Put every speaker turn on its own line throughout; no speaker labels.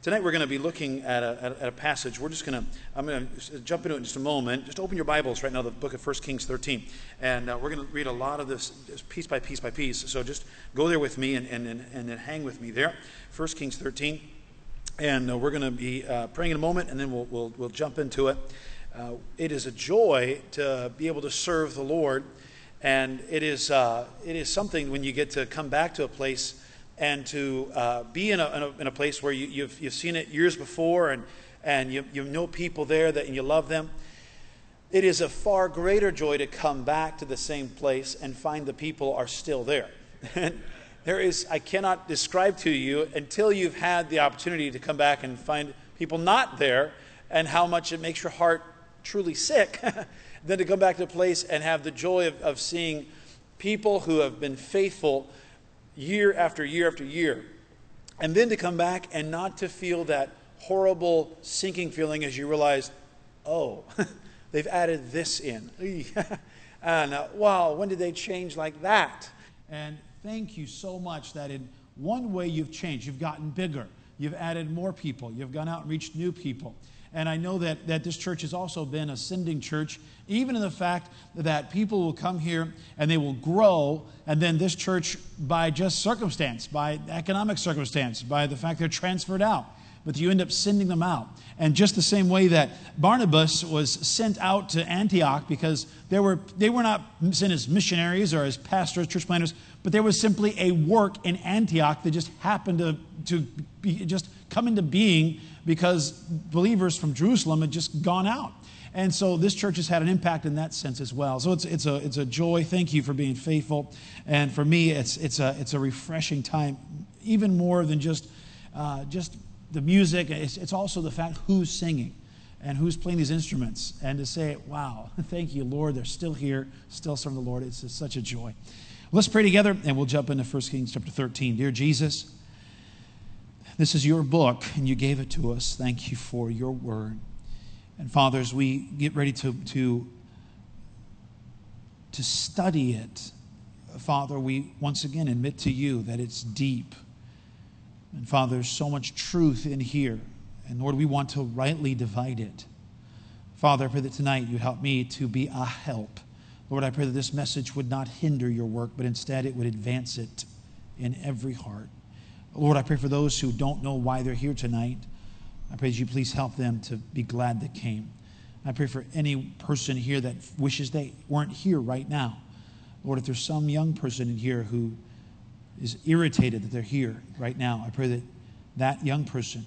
Tonight we're going to be looking at a, at, a passage. We're just going to, I'm going to jump into it in just a moment. Just open your Bibles right now, the book of 1 Kings 13. And uh, we're going to read a lot of this piece by piece by piece. So just go there with me and, and, and, and then hang with me there. 1 Kings 13. And uh, we're going to be uh, praying in a moment and then we'll, we'll, we'll jump into it. Uh, it is a joy to be able to serve the Lord. And it is, uh, it is something when you get to come back to a place and to uh, be in a, in a, in, a, place where you, have you've, you've seen it years before and, and you, you know people there that, and you love them. It is a far greater joy to come back to the same place and find the people are still there. there is, I cannot describe to you until you've had the opportunity to come back and find people not there and how much it makes your heart truly sick than to come back to a place and have the joy of, of seeing people who have been faithful year after year after year. And then to come back and not to feel that horrible sinking feeling as you realize, oh, they've added this in. and uh, wow, when did they change like that? And thank you so much that in one way you've changed. You've gotten bigger. You've added more people. You've gone out and reached new people. And I know that, that this church has also been a sending church, even in the fact that people will come here and they will grow, and then this church, by just circumstance, by economic circumstance, by the fact they're transferred out, but you end up sending them out. And just the same way that Barnabas was sent out to Antioch because they were, they were not sent as missionaries or as pastors, church planters, but there was simply a work in Antioch that just happened to, to be, just come into being because believers from Jerusalem had just gone out. And so this church has had an impact in that sense as well. So it's, it's, a, it's a joy. Thank you for being faithful. And for me, it's, it's, a, it's a refreshing time, even more than just, uh, just the music. It's, it's also the fact who's singing and who's playing these instruments. And to say, wow, thank you, Lord, they're still here, still serving the Lord. It's, such a joy. Let's pray together and we'll jump into 1 Kings chapter 13. Dear Jesus, this is your book, and you gave it to us. Thank you for your word. And Father, as we get ready to, to, to study it, Father, we once again admit to you that it's deep. And Father, there's so much truth in here. And Lord, we want to rightly divide it. Father, I pray that tonight you help me to be a help. Lord, I pray that this message would not hinder your work, but instead it would advance it in every heart. Lord, I pray for those who don't know why they're here tonight. I pray that you please help them to be glad they came. I pray for any person here that wishes they weren't here right now. Lord, if there's some young person in here who is irritated that they're here right now, I pray that that young person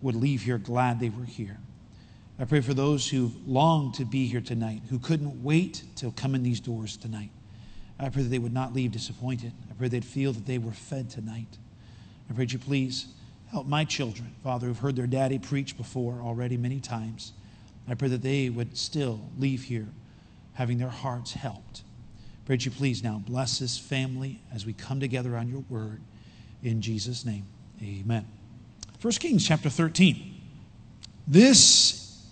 would leave here glad they were here. I pray for those who long to be here tonight, who couldn't wait to come in these doors tonight. I pray that they would not leave disappointed. I pray they'd feel that they were fed tonight. I pray you please help my children, Father, who've heard their daddy preach before already many times. I pray that they would still leave here having their hearts helped. Pray you please now bless this family as we come together on your word. In Jesus' name, amen. 1 Kings chapter 13. This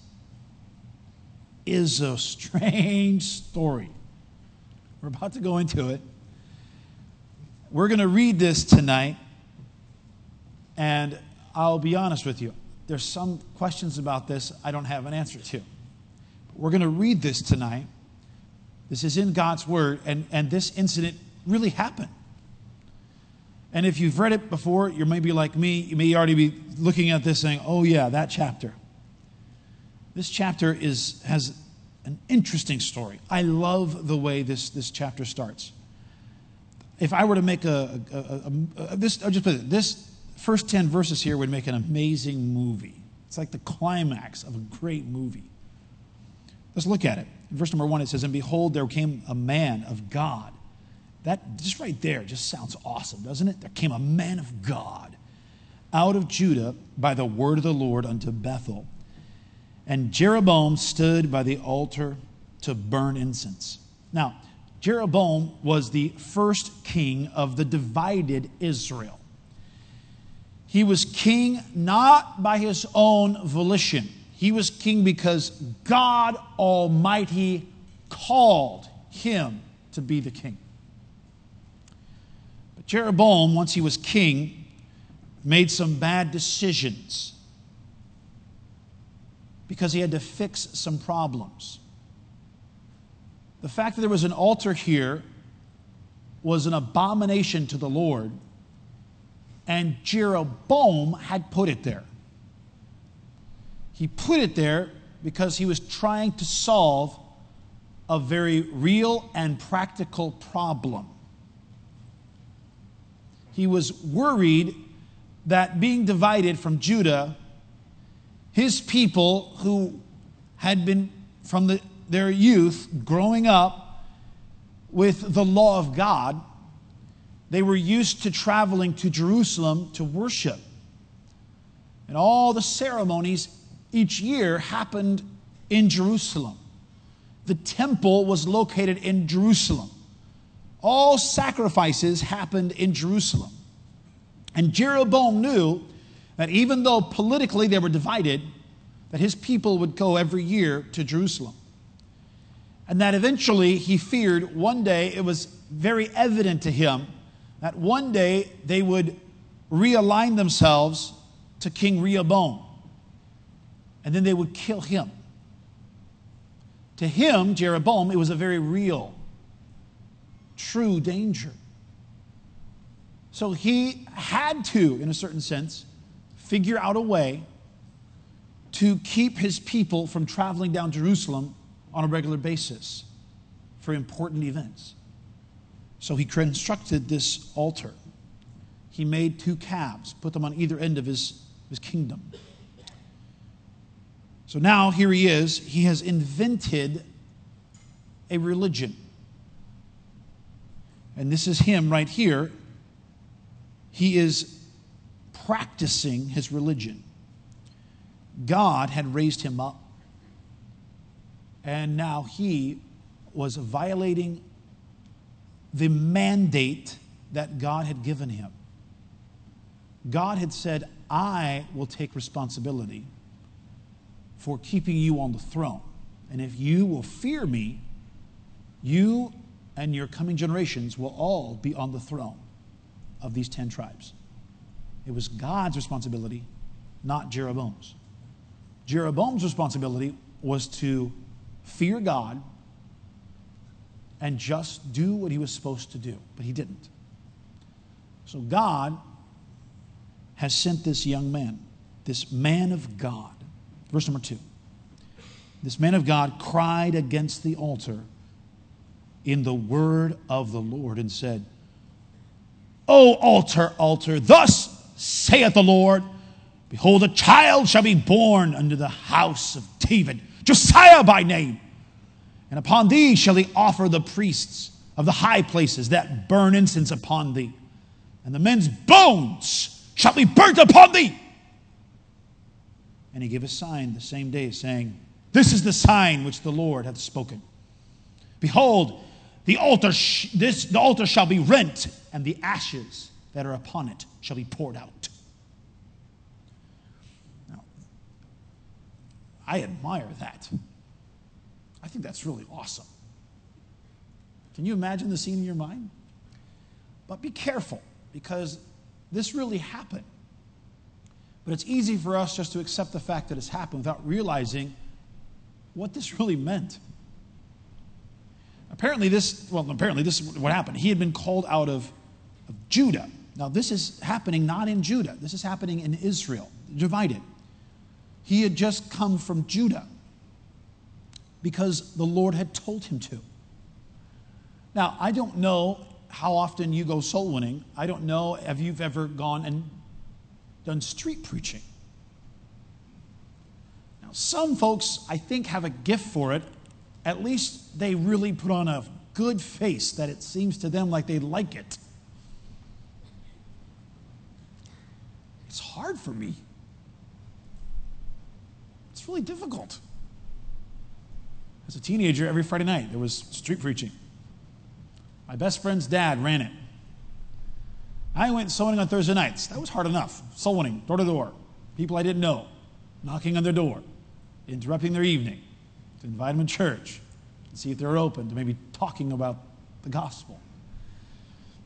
is a strange story. We're about to go into it. We're going to read this tonight and I'll be honest with you, there's some questions about this I don't have an answer to. But We're going to read this tonight. This is in God's Word, and, and this incident really happened. And if you've read it before, you may be like me, you may already be looking at this saying, oh, yeah, that chapter. This chapter is, has an interesting story. I love the way this, this chapter starts. If I were to make a, a, a, a this, I'll just put it, this first 10 verses here would make an amazing movie. It's like the climax of a great movie. Let's look at it. In verse number one, it says, And behold, there came a man of God. That just right there just sounds awesome, doesn't it? There came a man of God out of Judah by the word of the Lord unto Bethel. And Jeroboam stood by the altar to burn incense. Now, Jeroboam was the first king of the divided Israel. He was king not by his own volition. He was king because God Almighty called him to be the king. But Jeroboam, once he was king, made some bad decisions because he had to fix some problems. The fact that there was an altar here was an abomination to the Lord, and Jeroboam had put it there. He put it there because he was trying to solve a very real and practical problem. He was worried that being divided from Judah, his people who had been from the, their youth growing up with the law of God, they were used to traveling to Jerusalem to worship. And all the ceremonies each year happened in Jerusalem. The temple was located in Jerusalem. All sacrifices happened in Jerusalem. And Jeroboam knew that even though politically they were divided, that his people would go every year to Jerusalem. And that eventually he feared one day, it was very evident to him that one day they would realign themselves to King Rehoboam. And then they would kill him. To him, Jeroboam, it was a very real, true danger. So he had to, in a certain sense, figure out a way to keep his people from traveling down Jerusalem on a regular basis for important events. So he constructed this altar. He made two calves, put them on either end of his, his kingdom. So now here he is. He has invented a religion. And this is him right here he is practicing his religion. God had raised him up, and now he was violating the mandate that God had given him. God had said, I will take responsibility for keeping you on the throne. And if you will fear me, you and your coming generations will all be on the throne of these 10 tribes. It was God's responsibility, not Jeroboam's. Jeroboam's responsibility was to fear God and just do what he was supposed to do, but he didn't. So God has sent this young man, this man of God. Verse number two. This man of God cried against the altar in the word of the Lord and said, O altar, altar, thus saith the Lord Behold, a child shall be born unto the house of David, Josiah by name. And upon thee shall he offer the priests of the high places that burn incense upon thee. And the men's bones shall be burnt upon thee. And he gave a sign the same day, saying, This is the sign which the Lord hath spoken. Behold, the altar, sh- this, the altar shall be rent, and the ashes that are upon it shall be poured out. Now, I admire that. I think that's really awesome. Can you imagine the scene in your mind? But be careful, because this really happened. But it's easy for us just to accept the fact that it's happened without realizing what this really meant. Apparently, this, well, apparently, this is what happened. He had been called out of, of Judah. Now, this is happening not in Judah, this is happening in Israel, divided. He had just come from Judah because the Lord had told him to. Now, I don't know how often you go soul winning. I don't know if you've ever gone and done street preaching. Now, some folks, I think, have a gift for it at least they really put on a good face that it seems to them like they like it. It's hard for me. It's really difficult. As a teenager, every Friday night there was street preaching. My best friend's dad ran it. I went soul winning on Thursday nights. That was hard enough. Soul winning, door to door. People I didn't know, knocking on their door, interrupting their evening to invite them to church and see if they're open to maybe talking about the gospel.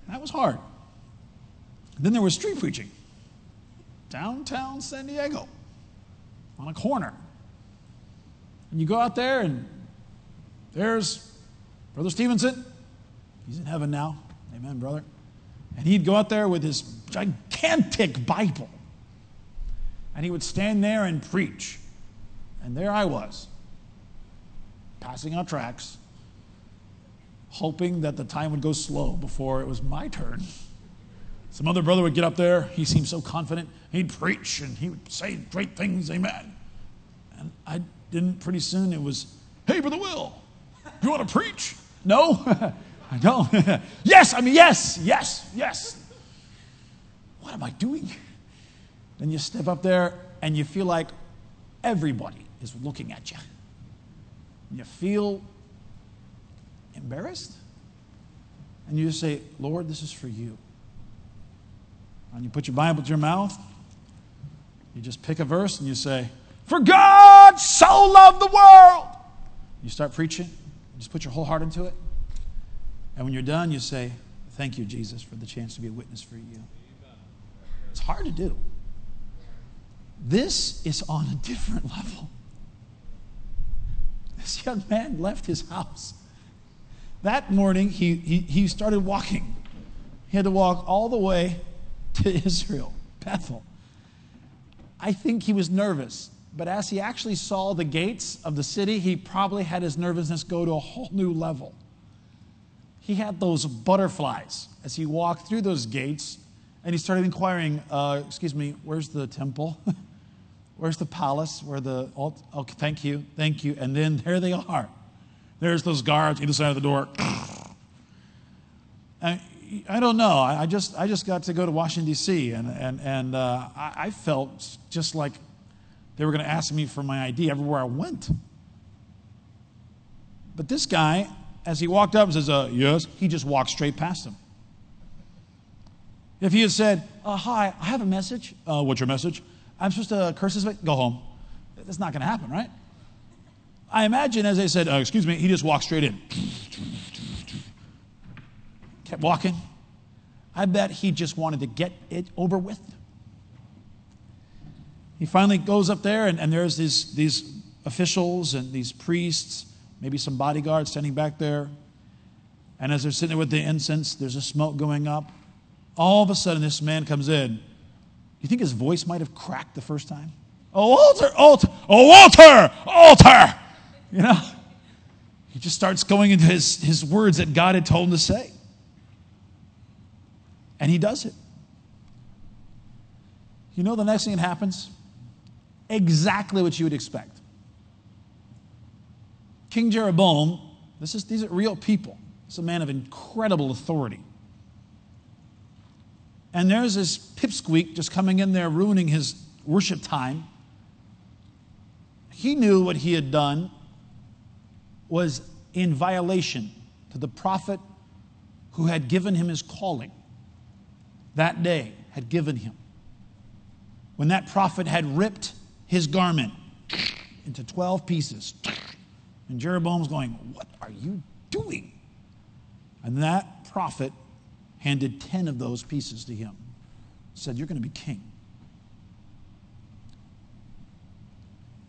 That was hard. Then there was street preaching.
downtown San Diego on a corner. And you go out there, and there's Brother Stevenson. He's in heaven now. Amen, brother. And he'd go out there with his gigantic Bible. And he would stand there and preach. And there I was, passing out tracts, hoping that the time would go slow before it was my turn. Some other brother would get up there. He seemed so confident. He'd preach and he would say great things. Amen. And I didn't, pretty soon, it was, hey, Brother Will, you want to preach? No, I don't. yes, I mean, yes, yes, yes. What am I doing? Then you step up there and you feel like everybody is looking at you. You feel embarrassed. And you just say, Lord, this is for you. And you put your Bible to your mouth. You just pick a verse and you say, For God so loved the world. You start preaching. Just put your whole heart into it. And when you're done, you say, Thank you, Jesus, for the chance to be a witness for you. It's hard to do. This is on a different level. This young man left his house. That morning, he, he, he started walking. He had to walk all the way to Israel, Bethel. I think he was nervous, but as he actually saw the gates of the city, he probably had his nervousness go to a whole new level. He had those butterflies as he walked through those gates, and he started inquiring, uh, Excuse me, where's the temple? where's the palace? Where the, oh, okay, thank you, thank you. And then there they are. There's those guards either side of the door. And I don't know. I just, I just got to go to Washington, D.C., and, and, and uh, I, I felt just like they were going to ask me for my ID everywhere I went. But this guy, as he walked up and says, uh, Yes, he just walked straight past him. If he had said, uh, Hi, I have a message. Uh, what's your message? I'm supposed to curse this way? Go home. That's not going to happen, right? I imagine as they said, uh, Excuse me, he just walked straight in kept walking. I bet he just wanted to get it over with. He finally goes up there, and, and there's these, these officials and these priests, maybe some bodyguards standing back there. And as they're sitting there with the incense, there's a smoke going up. All of a sudden, this man comes in. You think his voice might have cracked the first time? Oh, altar, altar, oh, altar, altar. You know? He just starts going into his, his words that God had told him to say. And he does it. You know the next thing that happens? Exactly what you would expect. King Jeroboam, this is, these are real people. He's a man of incredible authority. And there's this pipsqueak just coming in there, ruining his worship time. He knew what he had done was in violation to the prophet who had given him his calling that day had given him. When that prophet had ripped his garment into 12 pieces, and Jeroboam's going, What are you doing? And that prophet handed 10 of those pieces to him, said, You're going to be king.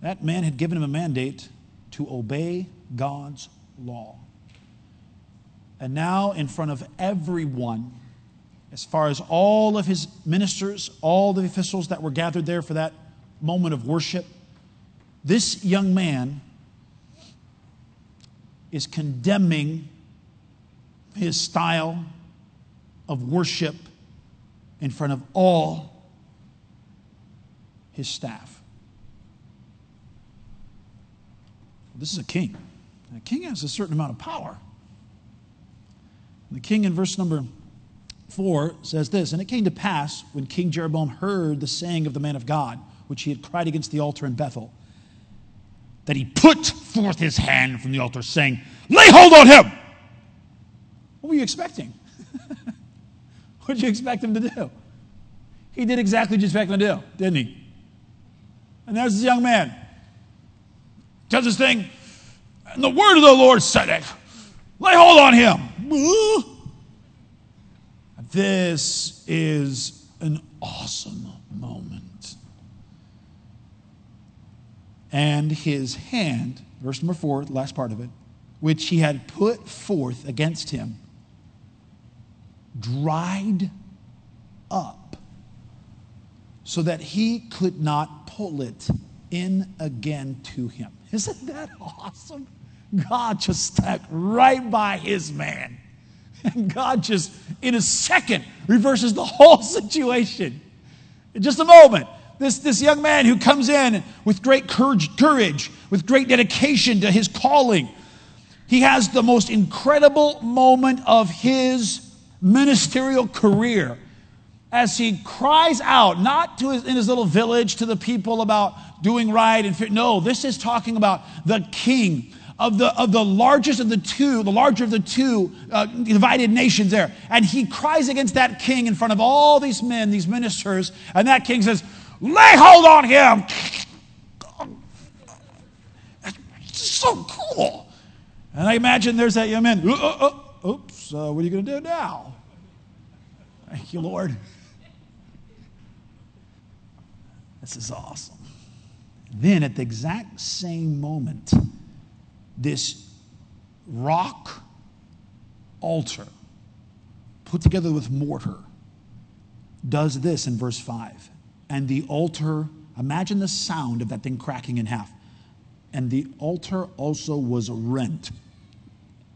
That man had given him a mandate to obey God's law. And now, in front of everyone, as far as all of his ministers, all the officials that were gathered there for that moment of worship, this young man is condemning his style of worship in front of all his staff. This is a king. a king has a certain amount of power. And the king in verse number 4 says this And it came to pass when King Jeroboam heard the saying of the man of God, which he had cried against the altar in Bethel, that he put forth his hand from the altar, saying, Lay hold on him! What were you expecting? what did you expect him to do? He did exactly what you expected him to do, didn't he? And there's this young man. Does this thing, and the word of the Lord said it. Lay hold on him. This is an awesome moment. And his hand, verse number four, the last part of it, which he had put forth against him, dried up so that he could not pull it in again to him. Isn't that awesome? God just stuck right by his man. And God just, in a second, reverses the whole situation. In just a moment, this, this young man who comes in with great courage, courage, with great dedication to his calling, he has the most incredible moment of his ministerial career as he cries out, not to his, in his little village to the people about doing right and no, this is talking about the king of the of the largest of the two, the larger of the two uh, divided nations there, and he cries against that king in front of all these men, these ministers, and that king says, "Lay hold on him." That's so cool. And I imagine there's that young man. Uh, uh, uh, oops, uh, what are you going to do now? Thank you, Lord. This is awesome. Then, at the exact same moment, this rock altar put together with mortar does this in verse 5. And the altar, imagine the sound of that thing cracking in half. And the altar also was rent,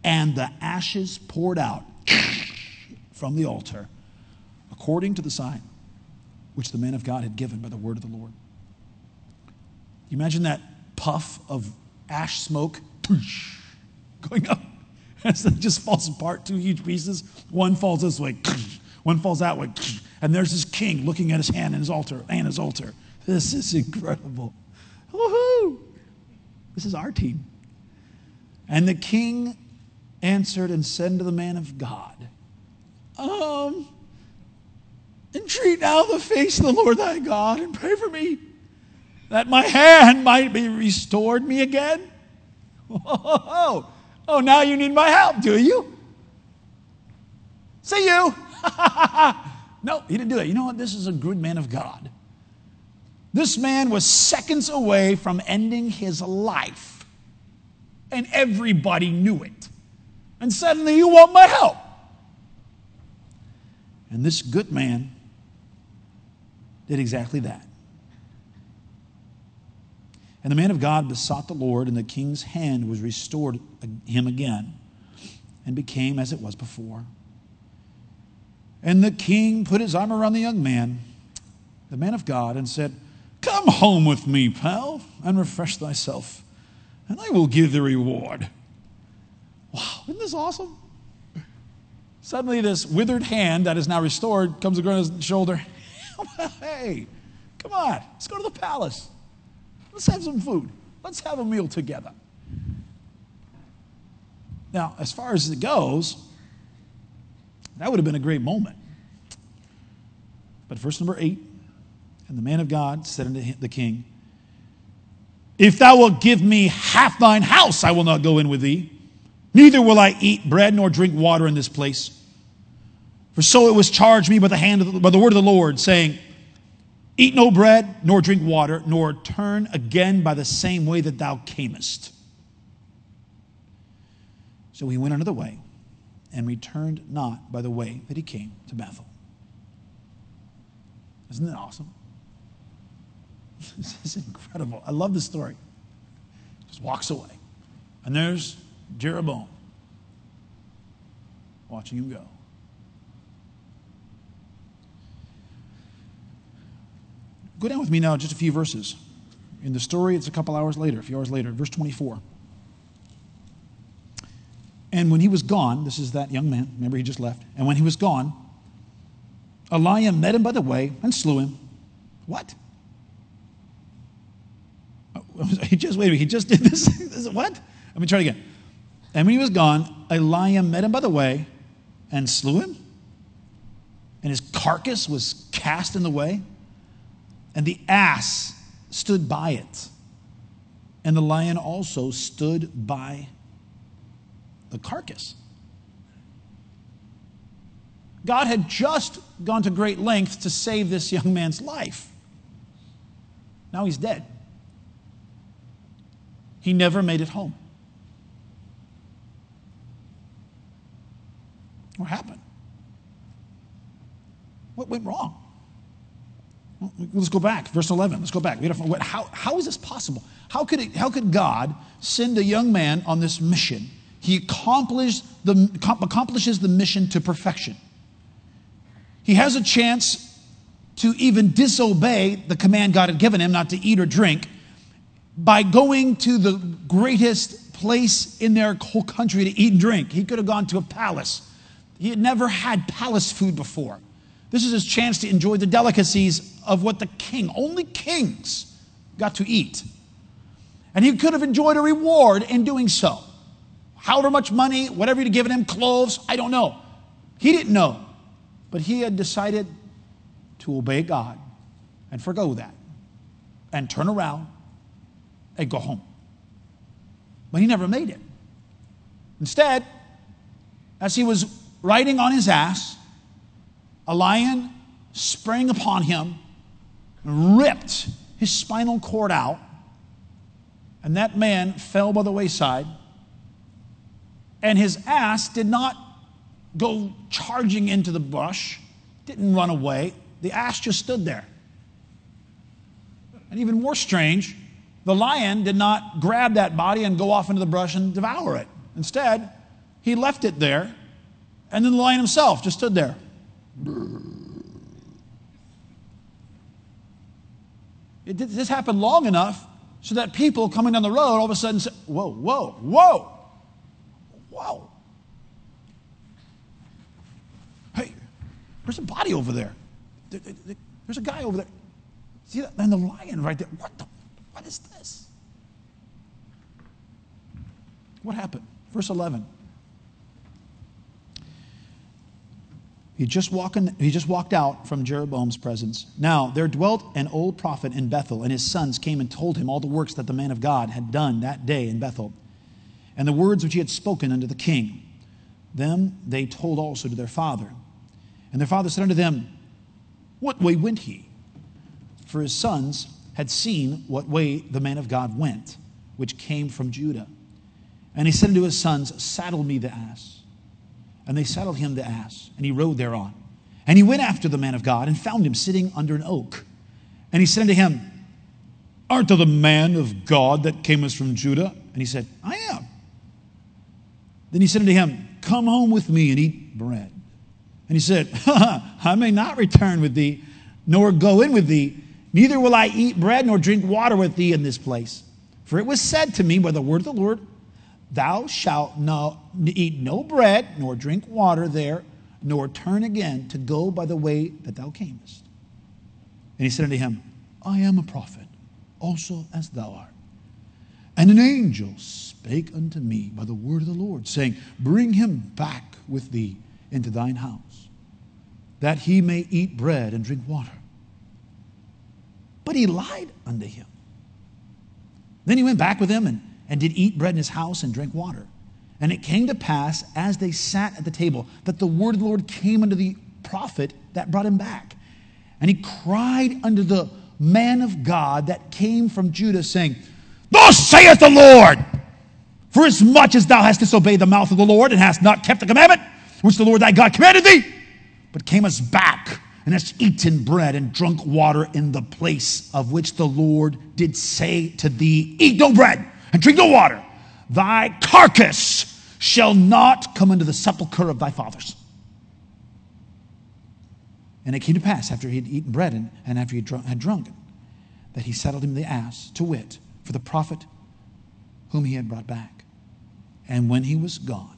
and the ashes poured out from the altar according to the sign which the man of God had given by the word of the Lord. You imagine that puff of ash smoke going up as it just falls apart, two huge pieces. One falls this way, one falls that way. And there's this king looking at his hand and his altar, and his altar. This is incredible. Woohoo! This is our team. And the king answered and said to the man of God, Um, entreat now the face of the Lord thy God and pray for me that my hand might be restored me again. Oh, oh, Oh, oh, now you need my help, do you? See you. no, he didn't do that. You know what? This is a good man of God. This man was seconds away from ending his life, and everybody knew it. And suddenly, you want my help. And this good man did exactly that. And the man of God besought the Lord, and the king's hand was restored him again, and became as it was before. And the king put his arm around the young man, the man of God, and said, Come home with me, pal, and refresh thyself, and I will give the reward. Wow, isn't this awesome? Suddenly, this withered hand that is now restored comes across his shoulder. hey, come on, let's go to the palace. Let's have some food. Let's have a meal together. Now, as far as it goes, that would have been a great moment. But verse number eight, and the man of God said unto the king, If thou wilt give me half thine house, I will not go in with thee. Neither will I eat bread nor drink water in this place. For so it was charged me by the hand of the, by the word of the Lord, saying, Eat no bread, nor drink water, nor turn again by the same way that thou camest. So he went another way and returned not by the way that he came to Bethel. Isn't that awesome? This is incredible. I love this story. Just walks away. And there's Jeroboam watching him go. Go down with me now just a few verses. In the story, it's a couple hours later, a few hours later, verse 24. And when he was gone, this is that young man, remember he just left. And when he was gone, a lion met him by the way and slew him. What? He just, wait a minute, he just did this? this what? Let me try it again. And when he was gone, a lion met him by the way and slew him. And his carcass was cast in the way and the ass stood by it. And the lion also stood by the carcass. God had just gone to great lengths to save this young man's life. Now he's dead. He never made it home. What happened? What went wrong? Well, let's go back, verse 11. Let's go back. We gotta, what, how, how is this possible? How could, it, how could God send a young man on this mission? He the, accomplishes the mission to perfection. He has a chance to even disobey the command God had given him not to eat or drink by going to the greatest place in their whole country to eat and drink. He could have gone to a palace. He had never had palace food before. This is his chance to enjoy the delicacies of what the king, only kings, got to eat. And he could have enjoyed a reward in doing so. However much money, whatever you'd given him, clothes, I don't know. He didn't know. But he had decided to obey God and forego that and turn around and go home. But he never made it. Instead, as he was riding on his ass, a lion sprang upon him and ripped his spinal cord out, and that man fell by the wayside. And his ass did not go charging into the bush, didn't run away. The ass just stood there. And even more strange, the lion did not grab that body and go off into the brush and devour it. Instead, he left it there, and then the lion himself just stood there. It, this happened long enough so that people coming down the road all of a sudden said, Whoa, whoa, whoa, whoa. Hey, there's a body over there. There's a guy over there. See that? And the lion right there. What the? What is this? What happened? Verse 11. He just, walking, he just walked out from Jeroboam's presence. Now, there dwelt an old prophet in Bethel, and his sons came and told him all the works that the man of God had done that day in Bethel, and the words which he had spoken unto the king. Them they told also to their father. And their father said unto them, What way went he? For his sons had seen what way the man of God went, which came from Judah. And he said unto his sons, Saddle me the ass. And they saddled him the ass, and he rode thereon. And he went after the man of God and found him sitting under an oak. And he said unto him, Art thou the man of God that camest from Judah? And he said, I am. Then he said unto him, Come home with me and eat bread. And he said, I may not return with thee, nor go in with thee, neither will I eat bread nor drink water with thee in this place. For it was said to me by the word of the Lord, Thou shalt no, eat no bread, nor drink water there, nor turn again to go by the way that thou camest. And he said unto him, I am a prophet, also as thou art. And an angel spake unto me by the word of the Lord, saying, Bring him back with thee into thine house, that he may eat bread and drink water. But he lied unto him. Then he went back with him and and did eat bread in his house and drink water. And it came to pass, as they sat at the table, that the word of the Lord came unto the prophet that brought him back. And he cried unto the man of God that came from Judah, saying, Thus saith the Lord, for as much as thou hast disobeyed the mouth of the Lord and hast not kept the commandment which the Lord thy God commanded thee, but camest back and hast eaten bread and drunk water in the place of which the Lord did say to thee, Eat no bread and drink no water, thy carcass shall not come into the sepulchre of thy fathers. And it came to pass after he had eaten bread and, and after he had drunk that he settled him the ass, to wit, for the prophet whom he had brought back. And when he was gone,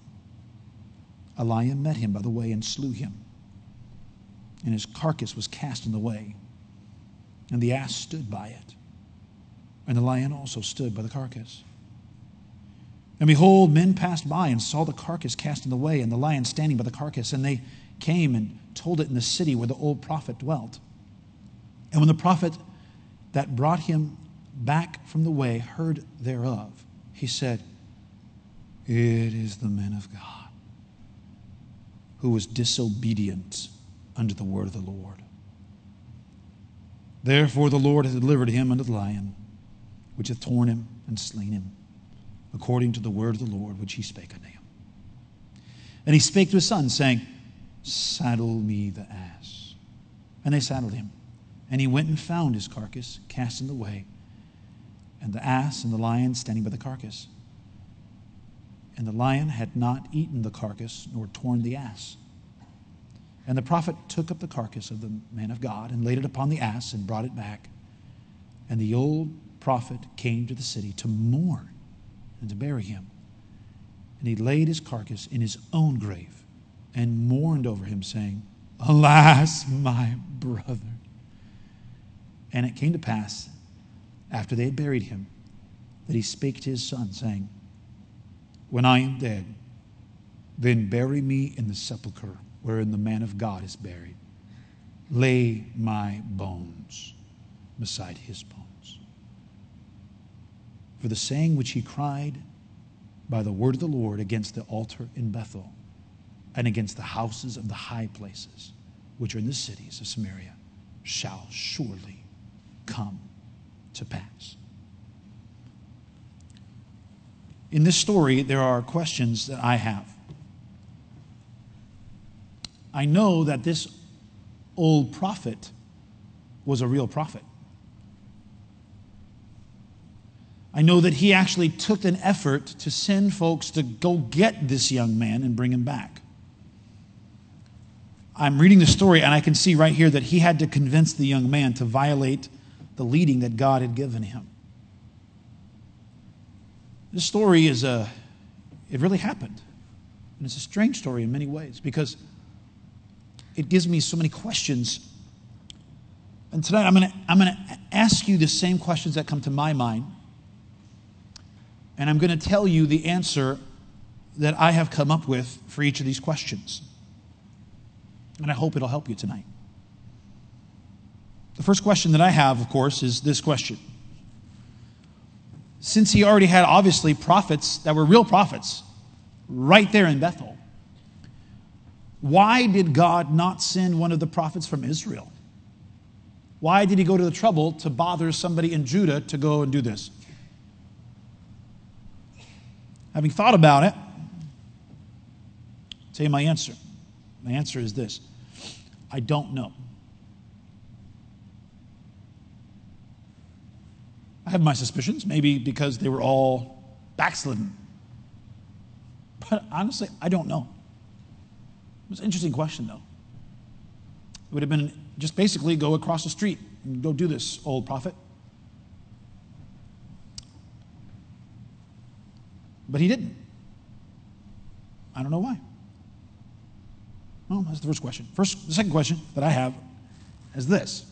a lion met him by the way and slew him. And his carcass was cast in the way, and the ass stood by it. And the lion also stood by the carcass. And behold, men passed by and saw the carcass cast in the way, and the lion standing by the carcass. And they came and told it in the city where the old prophet dwelt. And when the prophet that brought him back from the way heard thereof, he said, It is the man of God who was disobedient unto the word of the Lord. Therefore the Lord hath delivered him unto the lion which hath torn him and slain him. according to the word of the Lord which he spake unto him. And he spake to his son, saying, Saddle me the ass. And they saddled him. And he went and found his carcass cast in the way, and the ass and the lion standing by the carcass. And the lion had not eaten the carcass, nor torn the ass. And the prophet took up the carcass of the man of God and laid it upon the ass and brought it back. And the old prophet came to the city to mourn and to bury him. And he laid his carcass in his own grave and mourned over him, saying, Alas, my brother. And it came to pass, after they had buried him, that he spake to his son, saying, When I am dead, then bury me in the sepulchre wherein the man of God is buried. Lay my bones beside his bones. For the saying which he cried by the word of the Lord against the altar in Bethel and against the houses of the high places which are in the cities of Samaria shall surely come to pass. In this story, there are questions that I have. I know that this old prophet was a real prophet. I know that he actually took an effort to send folks to go get this young man and bring him back. I'm reading the story, and I can see right here that he had to convince the young man to violate the leading that God had given him. This story is a, it really happened. And it's a strange story in many ways because it gives me so many questions. And tonight I'm going to I'm going to ask you the same questions that come to my mind. And I'm going to tell you the answer that I have come up with for each of these questions. And I hope it'll help you tonight. The first question that I have, of course, is this question. Since he already had obviously prophets that were real prophets right there in Bethel, why did God not send one of the prophets from Israel? Why did he go to the trouble to bother somebody in Judah to go and do this? Having thought about it, I'll tell you my answer. My answer is this I don't know. I have my suspicions, maybe because they were all backslidden. But honestly, I don't know. It was an interesting question, though. It would have been just basically go across the street and go do this, old prophet. But he didn't. I don't know why. Well, that's the first question. First, the second question that I have is this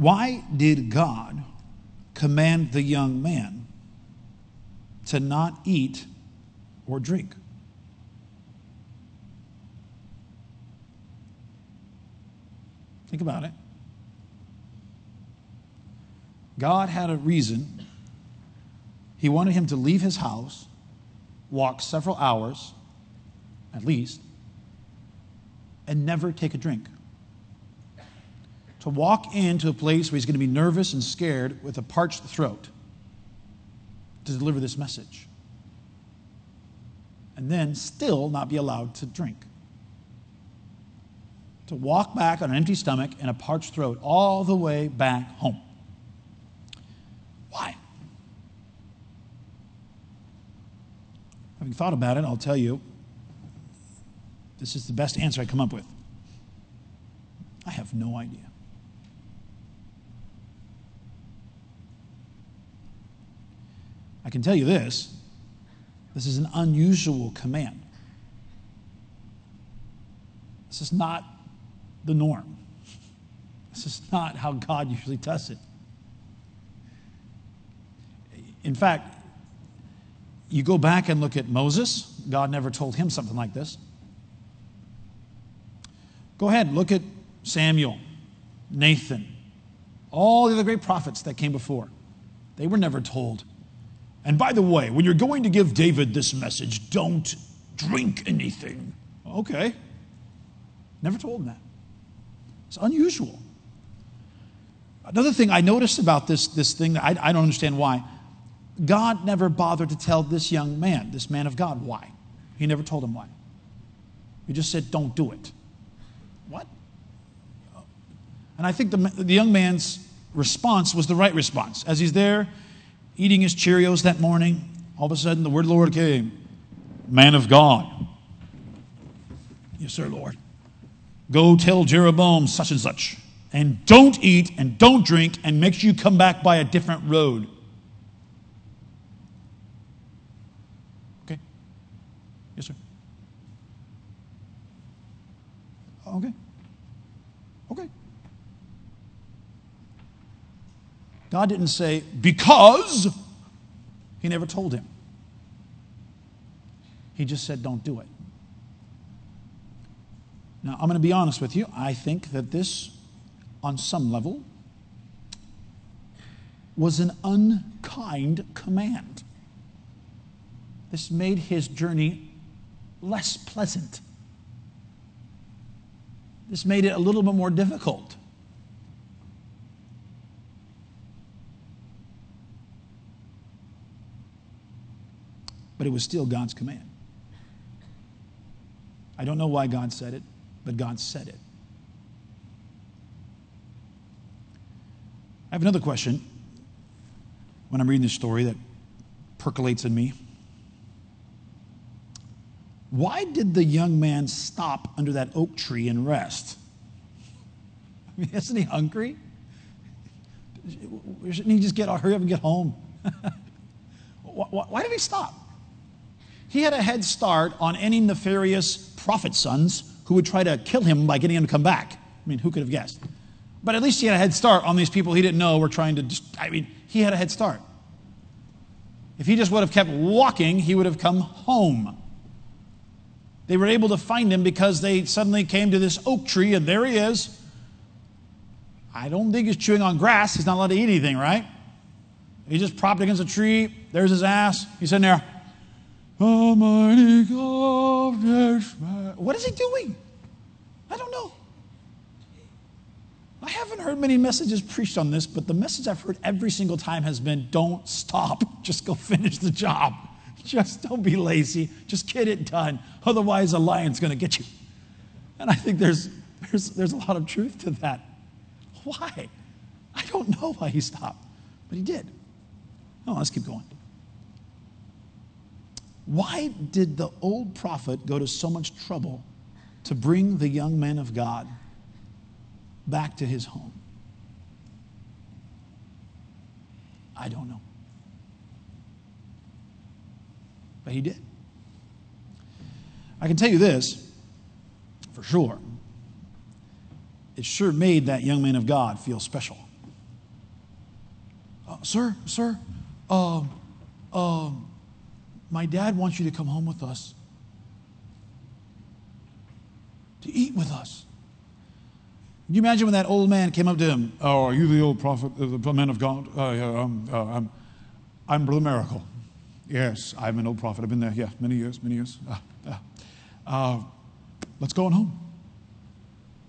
Why did God command the young man to not eat or drink? Think about it. God had a reason. He wanted him to leave his house walk several hours, at least, and never take a drink. To walk into a place where he's going to be nervous and scared with a parched throat to deliver this message. And then still not be allowed to drink. To walk back on an empty stomach and a parched throat all the way back home. Why? Having thought about it, I'll tell you this is the best answer I come up with. I have no idea. I can tell you this this is an unusual command. This is not the norm. This is not how God usually does it. In fact, you go back and look at Moses, God never told him something like this. Go ahead, look at Samuel, Nathan, all the other great prophets that came before. They were never told. And by the way, when you're going to give David this message, don't drink anything. Okay. Never told him that. It's unusual. Another thing I noticed about this, this thing, I, I don't understand why. God never bothered to tell this young man, this man of God, why. He never told him why. He just said, don't do it. What? And I think the, the young man's response was the right response. As he's there eating his Cheerios that morning, all of a sudden the word of the Lord came Man of God. Yes, sir, Lord. Go tell Jeroboam such and such. And don't eat and don't drink and make sure you come back by a different road. Okay? Yes, sir. Okay. Okay. God didn't say, because he never told him. He just said, don't do it. Now, I'm going to be honest with you. I think that this, on some level, was an unkind command. This made his journey less pleasant. This made it a little bit more difficult. But it was still God's command. I don't know why God said it, but God said it. I have another question when I'm reading this story that percolates in me. Why did the young man stop under that oak tree and rest? I mean, isn't he hungry? Shouldn't he just get hurry up and get home? Why did he stop? He had a head start on any nefarious prophet sons who would try to kill him by getting him to come back. I mean, who could have guessed? But at least he had a head start on these people he didn't know were trying to. Just, I mean, he had a head start. If he just would have kept walking, he would have come home. They were able to find him because they suddenly came to this oak tree, and there he is. I don't think he's chewing on grass. He's not allowed to eat anything, right? He just propped against a tree. There's his ass. He's sitting there. Almighty God, what is he doing? I don't know. I haven't heard many messages preached on this, but the message I've heard every single time has been don't stop, just go finish the job. Just don't be lazy. Just get it done. Otherwise, a lion's going to get you. And I think there's, there's, there's a lot of truth to that. Why? I don't know why he stopped, but he did. Oh, let's keep going. Why did the old prophet go to so much trouble to bring the young man of God back to his home? I don't know. But he did. I can tell you this for sure. It sure made that young man of God feel special. Uh, sir, sir, uh, uh, my dad wants you to come home with us to eat with us. Can you imagine when that old man came up to him? Oh, are you the old prophet, the man of God? Uh, yeah, um, uh, I'm, I'm Brother Miracle. Yes, I'm an old prophet. I've been there, yeah, many years, many years. Uh, uh, uh, let's go on home.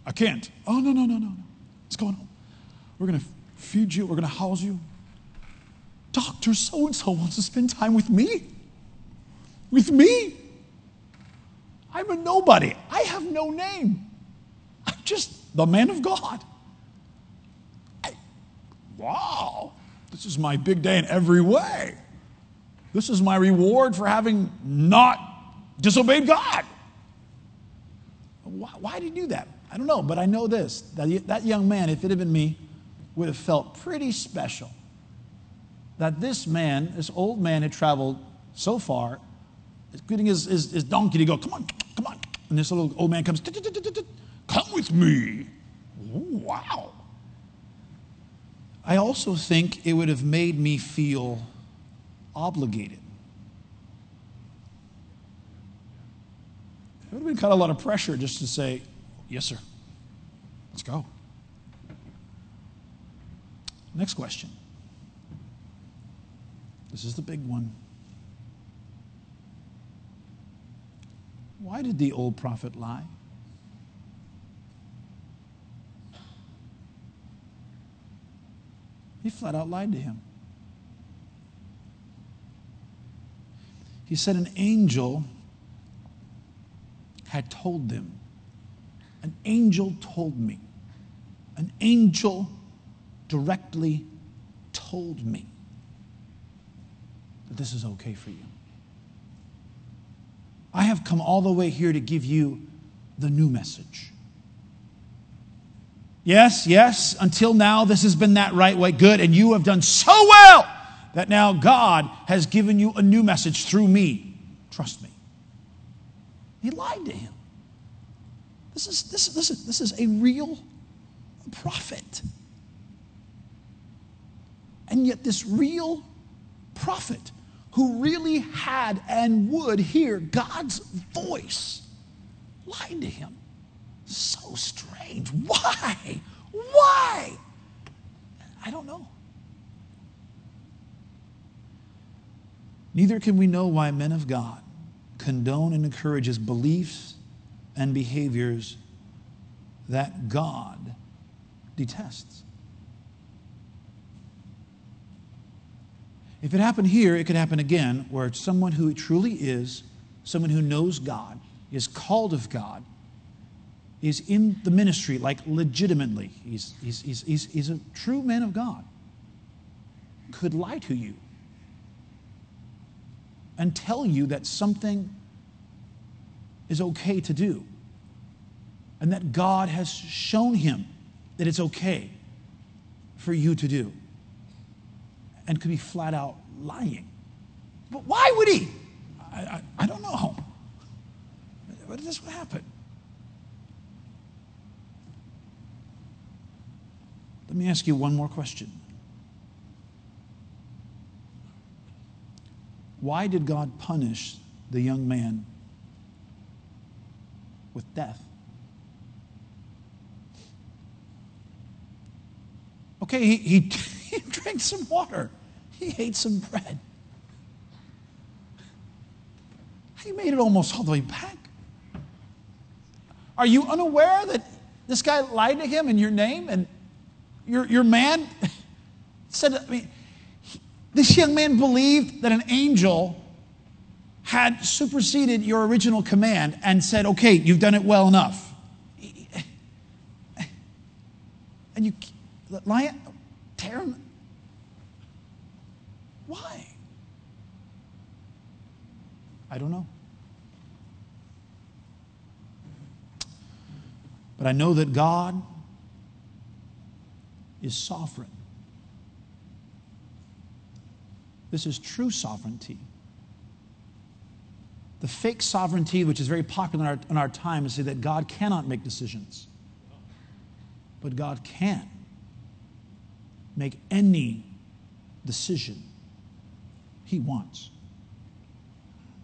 I can't. Oh, no, no, no, no, no. Let's go on home. We're going to feed you, we're going to house you. Doctor so and so wants to spend time with me. With me. I'm a nobody. I have no name. I'm just the man of God. I, wow, this is my big day in every way. This is my reward for having not disobeyed God. Why, why did he do that? I don't know, but I know this that, that young man, if it had been me, would have felt pretty special that this man, this old man, had traveled so far, getting his, his, his donkey to go, come on, come on. And this little old man comes, come with me. Wow. I also think it would have made me feel obligated. It would have been kind of a lot of pressure just to say, Yes, sir. Let's go. Next question. This is the big one. Why did the old prophet lie? He flat out lied to him. He said an angel had told them. An angel told me. An angel directly told me that this is okay for you. I have come all the way here to give you the new message. Yes, yes, until now, this has been that right way. Good. And you have done so well that now God has given you a new message through me. Trust me. He lied to him. This is, this, this, is, this is a real prophet. And yet, this real prophet who really had and would hear God's voice lied to him. So strange. Why? Why? I don't know. Neither can we know why men of God condone and encourage his beliefs and behaviors that God detests. If it happened here, it could happen again, where someone who truly is, someone who knows God, is called of God, is in the ministry, like legitimately. He's, he's, he's, he's, he's a true man of God, could lie to you and tell you that something is okay to do and that God has shown him that it's okay for you to do and could be flat out lying. But why would he? I, I, I don't know. But this would happen. Let me ask you one more question. Why did God punish the young man with death? Okay, he, he, he drank some water, he ate some bread. He made it almost all the way back. Are you unaware that this guy lied to him in your name and your, your man said, I mean, this young man believed that an angel had superseded your original command and said, okay, you've done it well enough. And you lie, tear him. Why? I don't know. But I know that God is sovereign. This is true sovereignty. The fake sovereignty, which is very popular in our, in our time, is to say that God cannot make decisions. But God can make any decision He wants.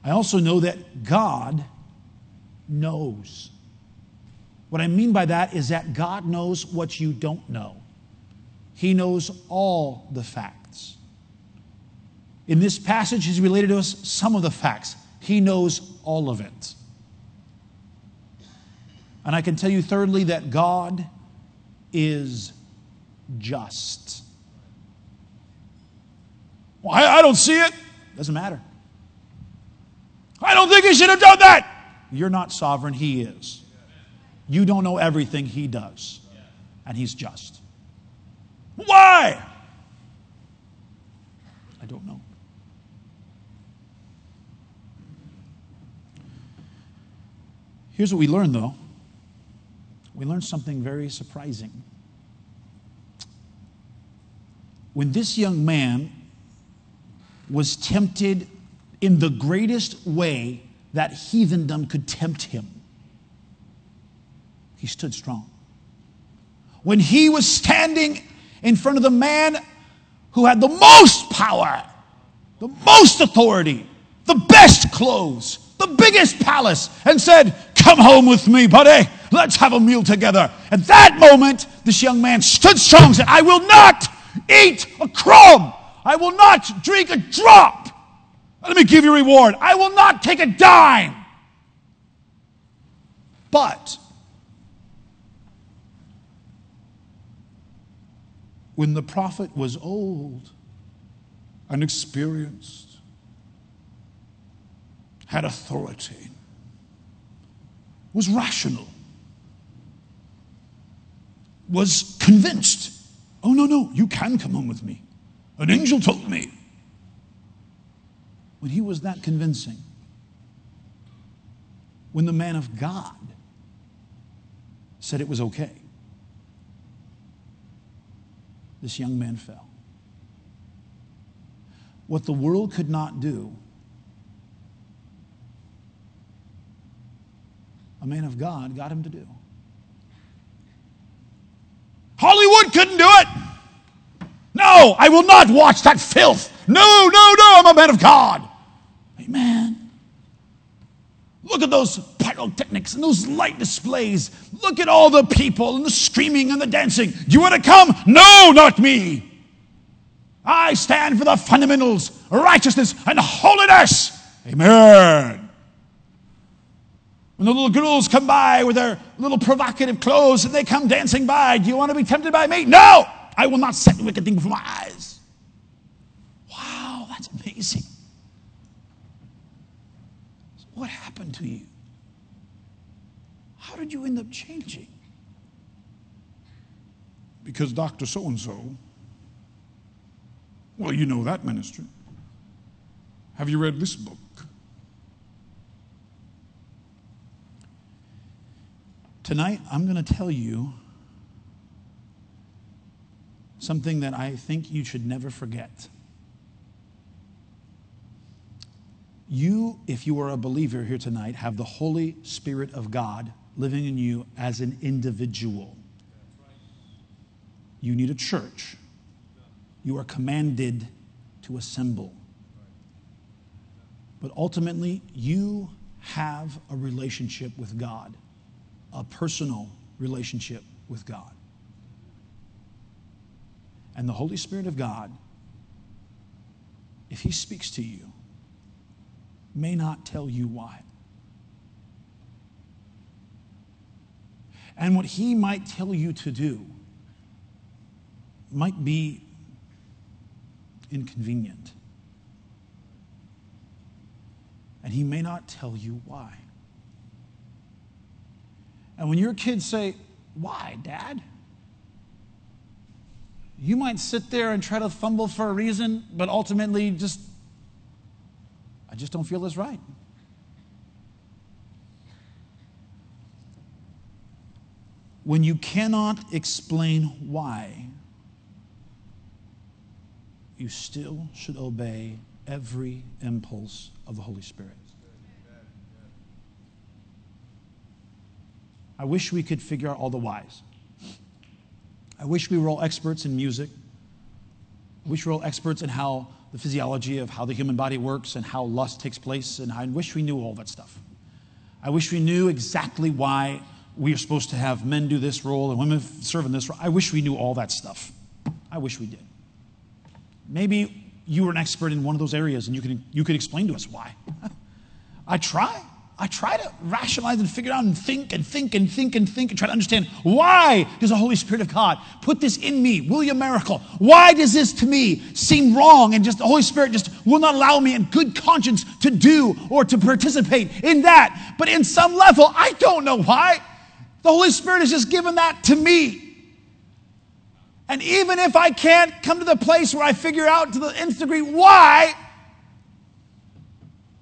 I also know that God knows. What I mean by that is that God knows what you don't know. He knows all the facts. In this passage, He's related to us some of the facts. He knows all of it. And I can tell you, thirdly, that God is just. Well, I, I don't see it. Doesn't matter. I don't think He should have done that. You're not sovereign, He is. You don't know everything He does, and He's just. Why? I don't know. Here's what we learned, though. We learned something very surprising. When this young man was tempted in the greatest way that heathendom could tempt him, he stood strong. When he was standing in front of the man who had the most power, the most authority, the best clothes, the biggest palace, and said, Come home with me, buddy. Let's have a meal together. At that moment, this young man stood strong and said, I will not eat a crumb. I will not drink a drop. Let me give you reward. I will not take a dime. But when the prophet was old and experienced, had authority, was rational, was convinced. Oh, no, no, you can come home with me. An angel told me. When he was that convincing, when the man of God said it was okay, this young man fell. What the world could not do, a man of God got him to do. Hollywood couldn't do it. No, I will not watch that filth. No, no, no, I'm a man of God. Amen. Look at those pyrotechnics and those light displays. Look at all the people and the screaming and the dancing. Do you want to come? No, not me. I stand for the fundamentals, righteousness, and holiness. Amen. When the little girls come by with their little provocative clothes and they come dancing by, do you want to be tempted by me? No, I will not set wicked thing before my eyes. Wow, that's amazing. What happened to you? How did you end up changing? Because Dr. So and so, well, you know that ministry. Have you read this book? Tonight, I'm going to tell you something that I think you should never forget. You, if you are a believer here tonight, have the Holy Spirit of God living in you as an individual. You need a church. You are commanded to assemble. But ultimately, you have a relationship with God, a personal relationship with God. And the Holy Spirit of God, if He speaks to you, may not tell you why. And what He might tell you to do might be inconvenient. And He may not tell you why. And when your kids say, Why, Dad? You might sit there and try to fumble for a reason, but ultimately just, I just don't feel this right. When you cannot explain why, you still should obey every impulse of the Holy Spirit. I wish we could figure out all the whys. I wish we were all experts in music. I wish we were all experts in how the physiology of how the human body works and how lust takes place, and I wish we knew all that stuff. I wish we knew exactly why we are supposed to have men do this role and women serve in this role. I wish we knew all that stuff. I wish we did. Maybe you were an expert in one of those areas and you could, you could explain to us why. I try. I try to rationalize and figure out and think and think and think and think and try to understand why does the Holy Spirit of God put this in me, William Miracle? Why does this to me seem wrong and just the Holy Spirit just will not allow me in good conscience to do or to participate in that? But in some level, I don't know why. The Holy Spirit has just given that to me. And even if I can't come to the place where I figure out to the nth degree why,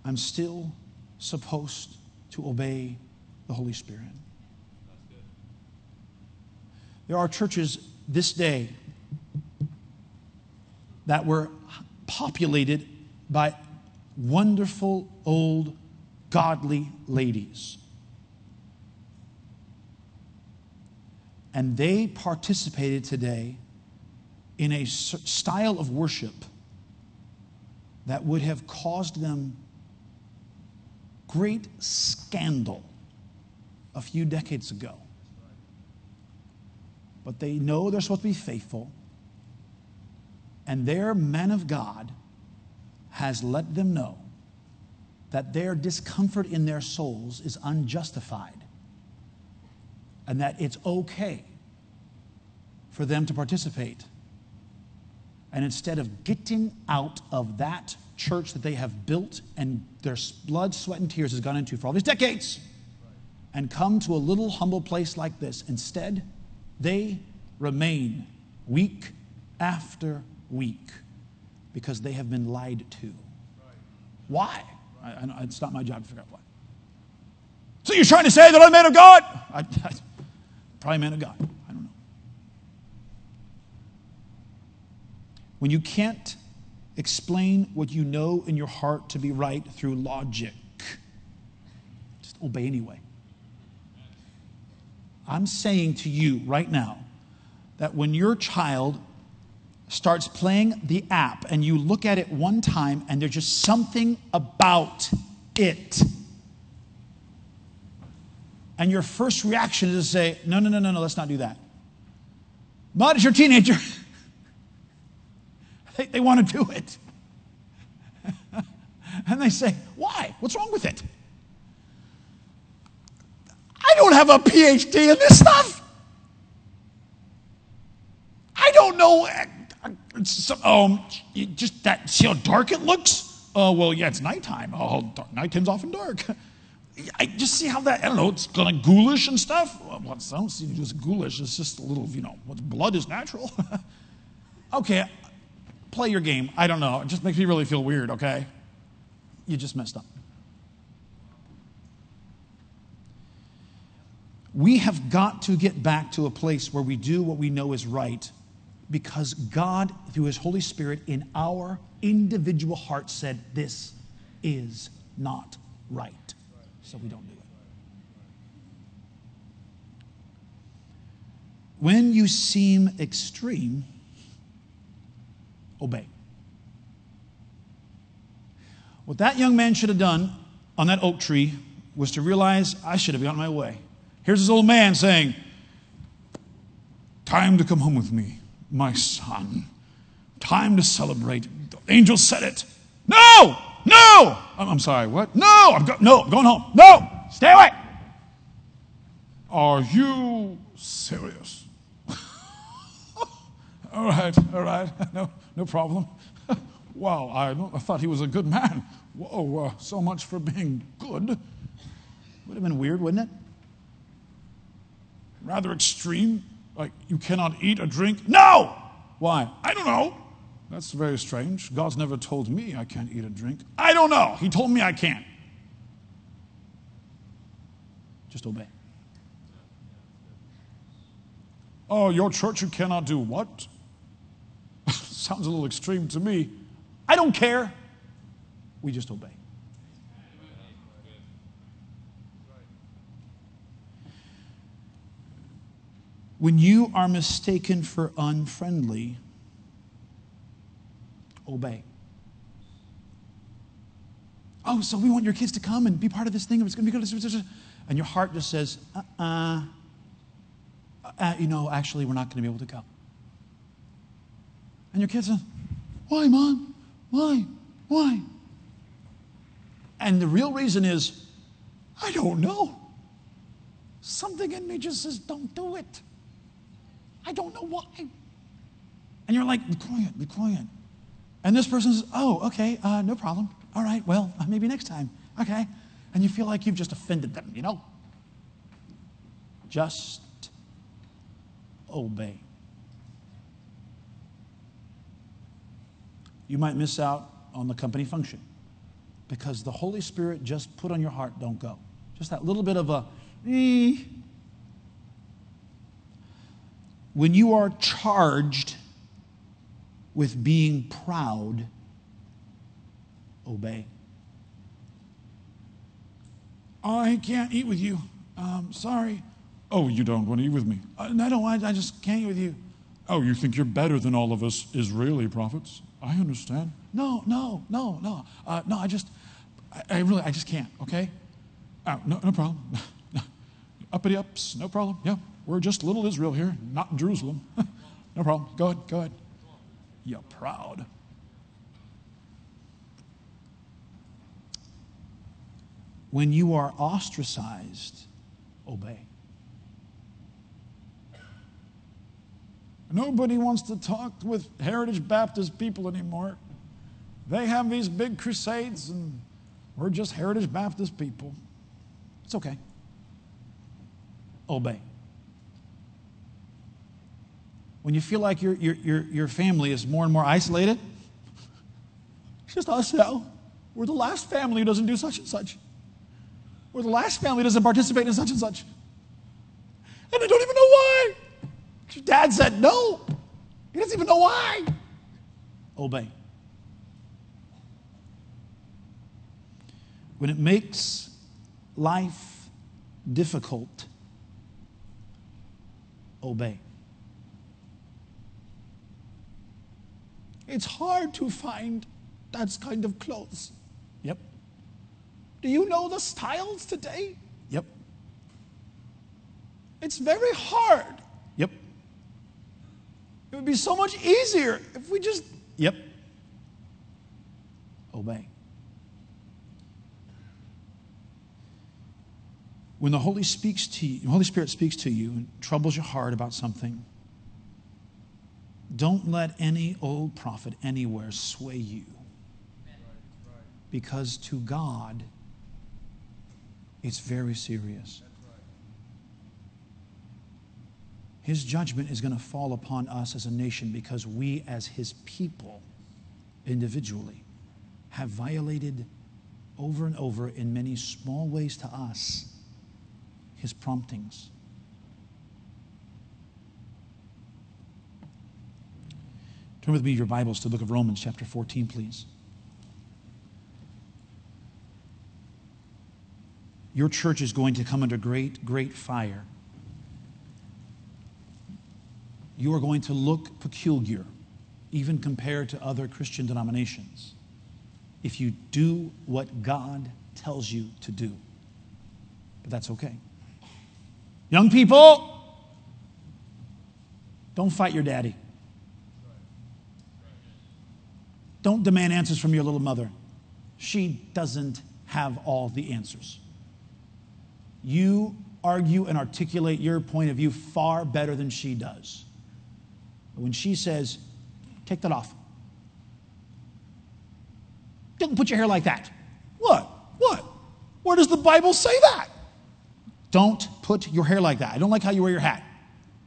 I'm still supposed to obey the Holy Spirit. There are churches this day that were populated by wonderful old godly ladies. And they participated today in a style of worship that would have caused them great scandal a few decades ago. But they know they're supposed to be faithful, and their man of God has let them know that their discomfort in their souls is unjustified and that it's okay for them to participate And instead of getting out of that church that they have built and their blood, sweat, and tears has gone into for all these decades and come to a little humble place like this, instead, they remain week after week because they have been lied to. Why? I, I, it's not my job to figure out why. So you're trying to say that I'm a man of God? I, I, probably a man of God. I don't know. When you can't explain what you know in your heart to be right through logic, just obey anyway. I'm saying to you right now that when your child starts playing the app and you look at it one time and there's just something about it. And your first reaction is to say, no, no, no, no, no, let's not do that. Not as your teenager. they, they want to do it. and they say, why? What's wrong with it? I don't have a PhD in this stuff. I don't know so, um, just that, see how dark it looks? Oh, uh, well, yeah, it's nighttime. Oh, dark, nighttime's often dark. I just see how that, I don't know, it's kind of ghoulish and stuff. Well, I don't see it as ghoulish. It's just a little, you know, blood is natural. okay, play your game. I don't know. It just makes me really feel weird, okay? You just messed up. We have got to get back to a place where we do what we know is right because God, through His Holy Spirit, in our individual hearts said, This is not right. So we don't do it. When you seem extreme, obey. What that young man should have done on that oak tree was to realize I should have gotten my way. Here's this old man saying, Time to come home with me my son. Time to celebrate. The angel said it. No! No! I'm sorry, what? No! I'm go- no, I'm going home. No! Stay away! Are you serious? All right, all right. No, no problem. wow, I, I thought he was a good man. Whoa, uh, so much for being good. Would have been weird, wouldn't it? Rather extreme. Like, you cannot eat or drink? No! Why? I don't know. That's very strange. God's never told me I can't eat or drink. I don't know. He told me I can't. Just obey. Oh, your church, you cannot do what? Sounds a little extreme to me. I don't care. We just obey. When you are mistaken for unfriendly, obey. Oh, so we want your kids to come and be part of this thing. It's going to be good. And your heart just says, uh-uh. Uh, you know, actually, we're not going to be able to go. And your kids say, why, mom? Why? Why? And the real reason is, I don't know. Something in me just says, don't do it. I don't know why. And you're like, be quiet, be quiet. And this person says, oh, okay, uh, no problem. All right, well, uh, maybe next time. Okay. And you feel like you've just offended them, you know? Just obey. You might miss out on the company function because the Holy Spirit just put on your heart, don't go. Just that little bit of a, eh, when you are charged with being proud, obey. I can't eat with you. Um, sorry. Oh, you don't want to eat with me? Uh. I, I just can't eat with you. Oh, you think you're better than all of us Israeli prophets? I understand. No, no, no, no. Uh, no, I just, I, I, really, I just can't, okay? Uh, no, no problem. Uppity ups, no problem. Yeah, we're just little Israel here, not in Jerusalem. no problem. Go ahead, go ahead. You're proud. When you are ostracized, obey. Nobody wants to talk with Heritage Baptist people anymore. They have these big crusades, and we're just Heritage Baptist people. It's okay. Obey. When you feel like your, your, your, your family is more and more isolated, it's just us now. We're the last family who doesn't do such and such. We're the last family who doesn't participate in such and such. And I don't even know why. Your dad said no. He doesn't even know why. Obey. When it makes life difficult, obey. It's hard to find that kind of clothes. Yep. Do you know the styles today? Yep. It's very hard. It would be so much easier if we just, yep, obey. When the Holy speaks to you, Holy Spirit speaks to you and troubles your heart about something, don't let any old prophet anywhere sway you. Because to God, it's very serious. His judgment is going to fall upon us as a nation because we, as His people, individually, have violated over and over in many small ways to us His promptings. Turn with me your Bibles to the book of Romans, chapter 14, please. Your church is going to come under great, great fire. You are going to look peculiar, even compared to other Christian denominations, if you do what God tells you to do. But that's okay. Young people, don't fight your daddy. Don't demand answers from your little mother. She doesn't have all the answers. You argue and articulate your point of view far better than she does. When she says, take that off, don't put your hair like that. What? What? Where does the Bible say that? Don't put your hair like that. I don't like how you wear your hat.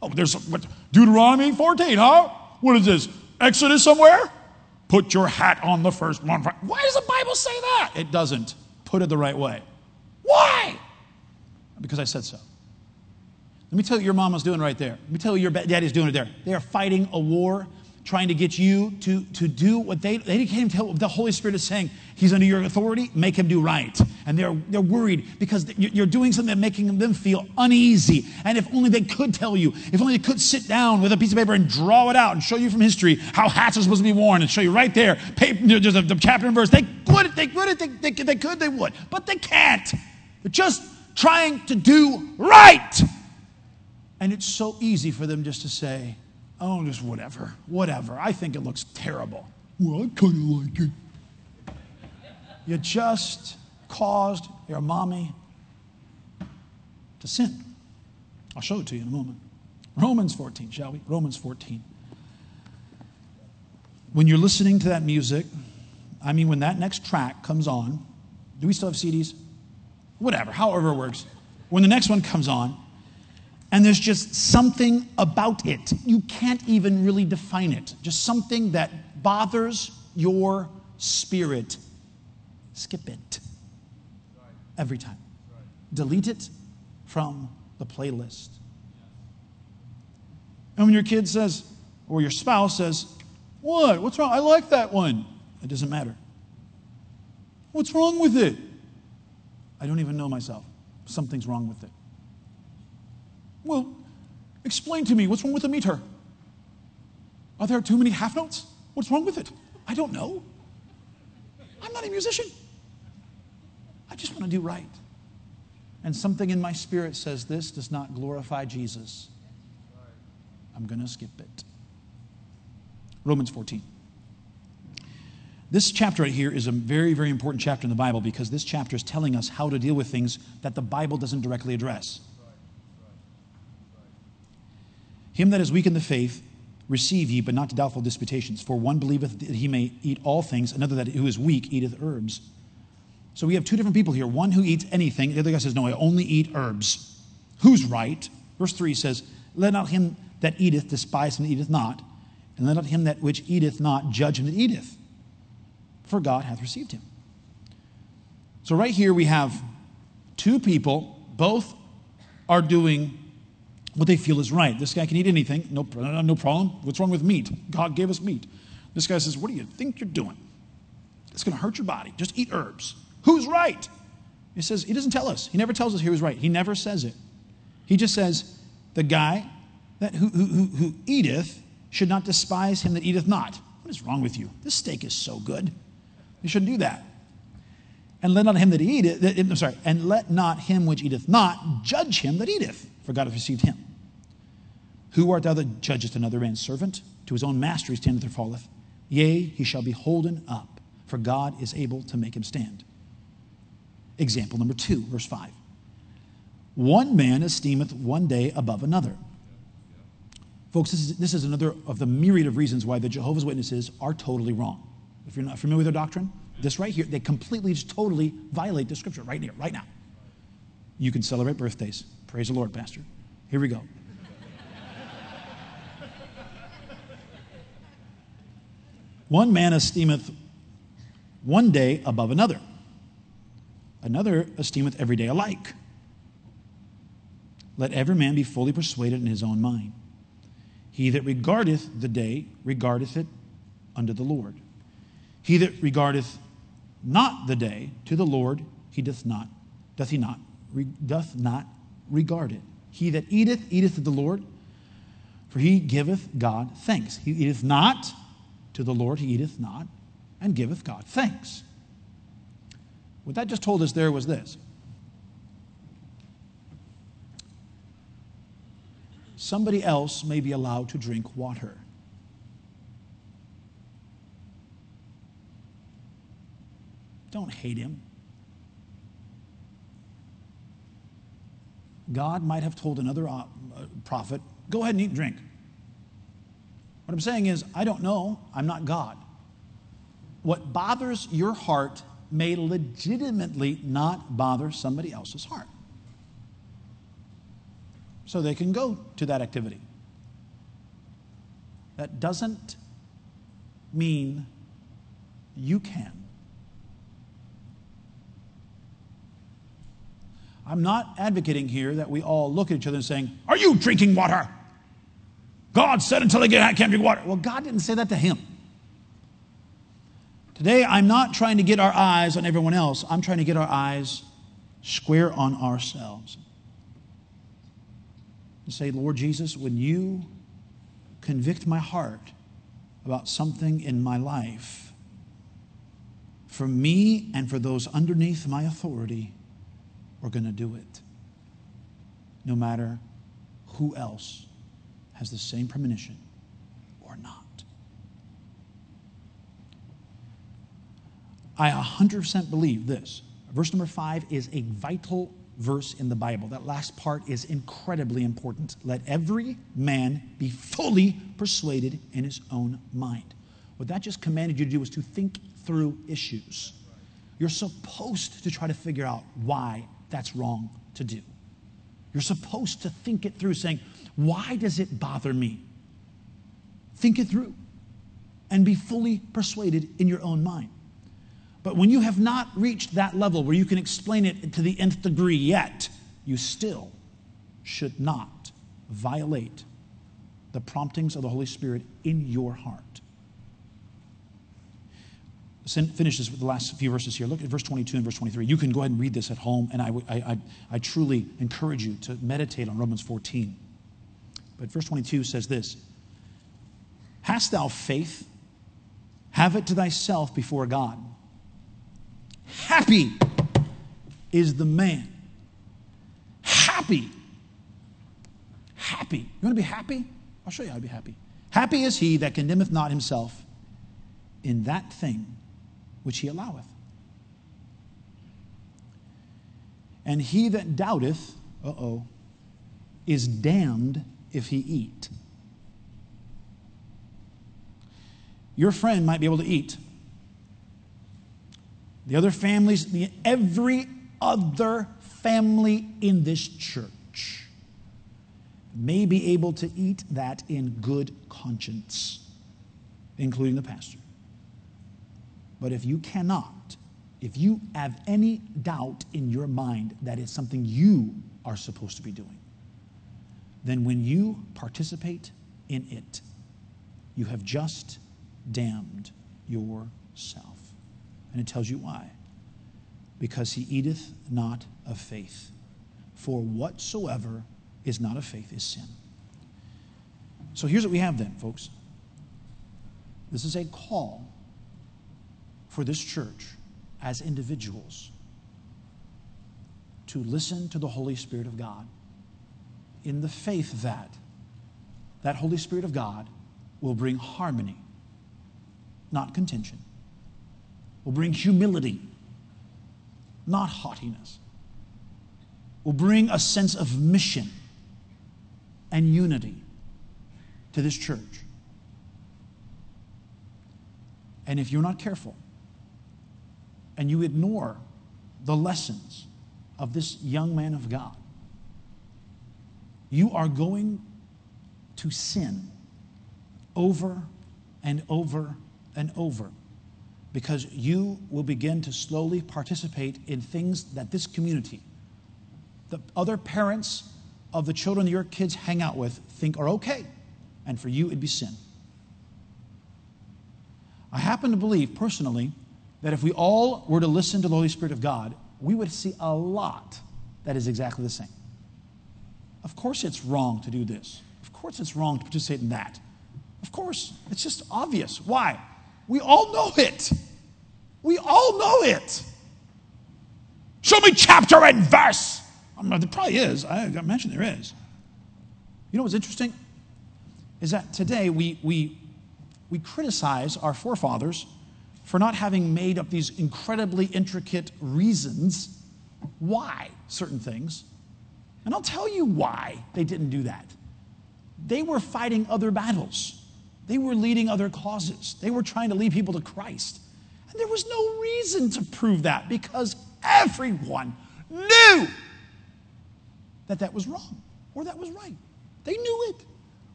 Oh, there's what, Deuteronomy 14, huh? What is this? Exodus somewhere? Put your hat on the first one. Why does the Bible say that? It doesn't. Put it the right way. Why? Because I said so. Let me tell you what your mama's doing right there. Let me tell you your daddy's doing it there. They are fighting a war trying to get you to, to do what they, they can't even tell the Holy Spirit is saying. He's under your authority, make him do right. And they're, they're worried because you're doing something that's making them feel uneasy. And if only they could tell you, if only they could sit down with a piece of paper and draw it out and show you from history how hats are supposed to be worn and show you right there, paper, just the chapter and verse. They could, they could, they, they, they could, they would, but they can't. They're just trying to do right. And it's so easy for them just to say, Oh, just whatever, whatever. I think it looks terrible. Well, I kind of like it. You just caused your mommy to sin. I'll show it to you in a moment. Romans 14, shall we? Romans 14. When you're listening to that music, I mean, when that next track comes on, do we still have CDs? Whatever, however it works. When the next one comes on, and there's just something about it. You can't even really define it. Just something that bothers your spirit. Skip it. Every time. Delete it from the playlist. And when your kid says, or your spouse says, What? What's wrong? I like that one. It doesn't matter. What's wrong with it? I don't even know myself. Something's wrong with it. Well, explain to me what's wrong with the meter? Are there too many half notes? What's wrong with it? I don't know. I'm not a musician. I just want to do right. And something in my spirit says this does not glorify Jesus. I'm going to skip it. Romans 14. This chapter right here is a very, very important chapter in the Bible because this chapter is telling us how to deal with things that the Bible doesn't directly address. Him that is weak in the faith, receive ye, but not to doubtful disputations. For one believeth that he may eat all things, another that who is weak eateth herbs. So we have two different people here. One who eats anything, the other guy says, No, I only eat herbs. Who's right? Verse 3 says, Let not him that eateth despise him that eateth not, and let not him that which eateth not judge him that eateth, for God hath received him. So right here we have two people, both are doing what they feel is right. This guy can eat anything, no, no problem. What's wrong with meat? God gave us meat. This guy says, What do you think you're doing? It's going to hurt your body. Just eat herbs. Who's right? He says, He doesn't tell us. He never tells us who's right. He never says it. He just says, The guy that who, who, who, who eateth should not despise him that eateth not. What is wrong with you? This steak is so good. You shouldn't do that. And let not him that eateth, I'm sorry, and let not him which eateth not judge him that eateth, for God hath received him. Who art thou that judgest another man's servant? To his own master he standeth or falleth. Yea, he shall be holden up, for God is able to make him stand. Example number two, verse 5. One man esteemeth one day above another. Folks, this is, this is another of the myriad of reasons why the Jehovah's Witnesses are totally wrong. If you're not familiar with their doctrine, this right here, they completely, just totally violate the scripture right here, right now. You can celebrate birthdays. Praise the Lord, Pastor. Here we go. one man esteemeth one day above another, another esteemeth every day alike. Let every man be fully persuaded in his own mind. He that regardeth the day regardeth it unto the Lord. He that regardeth not the day to the Lord he doth not, doth he not, re, doth not regard it. He that eateth, eateth to the Lord, for he giveth God thanks. He eateth not to the Lord, he eateth not, and giveth God thanks. What that just told us there was this. Somebody else may be allowed to drink water. Don't hate him. God might have told another uh, prophet, go ahead and eat and drink. What I'm saying is, I don't know. I'm not God. What bothers your heart may legitimately not bother somebody else's heart. So they can go to that activity. That doesn't mean you can. I'm not advocating here that we all look at each other and saying, Are you drinking water? God said until they get can't drink water. Well, God didn't say that to him. Today, I'm not trying to get our eyes on everyone else. I'm trying to get our eyes square on ourselves. And say, Lord Jesus, when you convict my heart about something in my life, for me and for those underneath my authority, we're going to do it. No matter who else has the same premonition or not. I 100% believe this. Verse number five is a vital verse in the Bible. That last part is incredibly important. Let every man be fully persuaded in his own mind. What that just commanded you to do was to think through issues. You're supposed to try to figure out why that's wrong to do. You're supposed to think it through, saying, Why does it bother me? Think it through and be fully persuaded in your own mind. But when you have not reached that level where you can explain it to the nth degree yet, you still should not violate the promptings of the Holy Spirit in your heart finishes with the last few verses here. Look at verse 22 and verse 23. You can go ahead and read this at home, and I, I, I truly encourage you to meditate on Romans 14. But verse 22 says this Hast thou faith? Have it to thyself before God. Happy is the man. Happy. Happy. You want to be happy? I'll show you how to be happy. Happy is he that condemneth not himself in that thing which he alloweth. And he that doubteth, uh oh, is damned if he eat. your friend might be able to eat. The other families, the, every other family in this church may be able to eat that in good conscience, including the pastor. But if you cannot, if you have any doubt in your mind that it's something you are supposed to be doing, then when you participate in it, you have just damned yourself. And it tells you why. Because he eateth not of faith. For whatsoever is not of faith is sin. So here's what we have then, folks. This is a call for this church as individuals to listen to the Holy Spirit of God in the faith that that Holy Spirit of God will bring harmony, not contention, will bring humility, not haughtiness, will bring a sense of mission and unity to this church. And if you're not careful and you ignore the lessons of this young man of God, you are going to sin over and over and over because you will begin to slowly participate in things that this community, the other parents of the children your kids hang out with, think are okay. And for you, it'd be sin. I happen to believe personally that if we all were to listen to the Holy Spirit of God, we would see a lot that is exactly the same. Of course, it's wrong to do this. Of course, it's wrong to participate in that. Of course, it's just obvious. Why? We all know it. We all know it. Show me chapter and verse. I mean, there probably is. I got mentioned there is. You know what's interesting? Is that today we, we, we criticize our forefathers for not having made up these incredibly intricate reasons why certain things and I'll tell you why they didn't do that. They were fighting other battles, they were leading other causes, they were trying to lead people to Christ. And there was no reason to prove that because everyone knew that that was wrong or that was right. They knew it.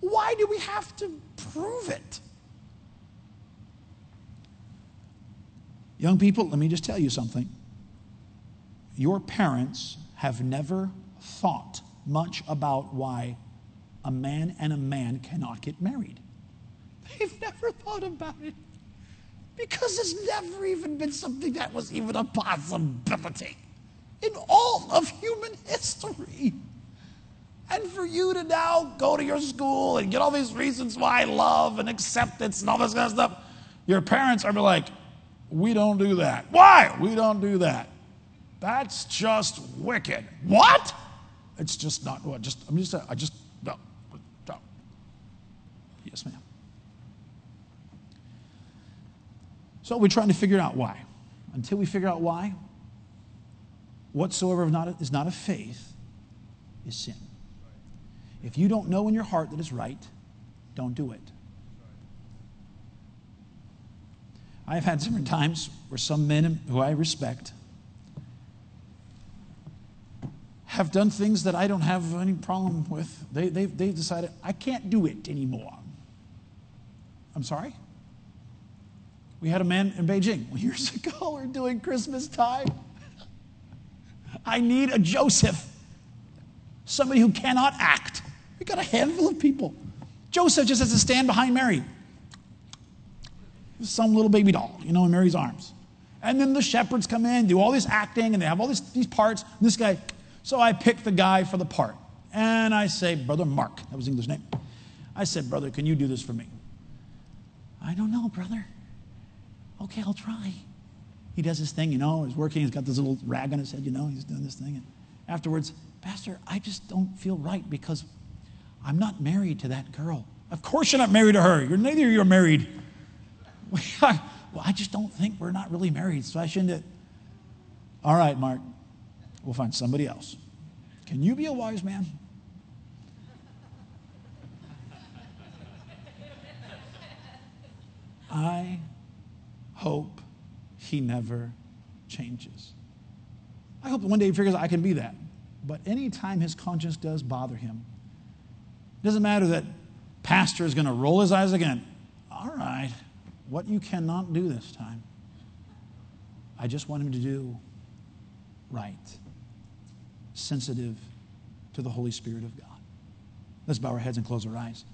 Why do we have to prove it? Young people, let me just tell you something. Your parents have never thought much about why a man and a man cannot get married. They've never thought about it because it's never even been something that was even a possibility in all of human history. And for you to now go to your school and get all these reasons why love and acceptance and all this kind of stuff, your parents are like, we don't do that. Why? We don't do that. That's just wicked. What? It's just not what. Just I'm just I just no, no. Yes, ma'am. So we're trying to figure out why. Until we figure out why, whatsoever not, is not of faith is sin. If you don't know in your heart that it's right, don't do it. I've had different times where some men who I respect have done things that I don't have any problem with. They, they've, they've decided, I can't do it anymore. I'm sorry? We had a man in Beijing years ago. We're doing Christmas time. I need a Joseph, somebody who cannot act. We got a handful of people. Joseph just has to stand behind Mary. Some little baby doll, you know, in Mary's arms. And then the shepherds come in, do all this acting, and they have all this, these parts. This guy, so I picked the guy for the part. And I say, Brother Mark, that was English name. I said, Brother, can you do this for me? I don't know, brother. Okay, I'll try. He does his thing, you know, he's working, he's got this little rag on his head, you know, he's doing this thing. And afterwards, Pastor, I just don't feel right because I'm not married to that girl. Of course you're not married to her. You're neither you're married. well, I just don't think we're not really married, so I shouldn't. All right, Mark. We'll find somebody else. Can you be a wise man? I hope he never changes. I hope that one day he figures out I can be that. But anytime his conscience does bother him, it doesn't matter that pastor is going to roll his eyes again. All right, what you cannot do this time. I just want him to do right, sensitive to the Holy Spirit of God. Let's bow our heads and close our eyes.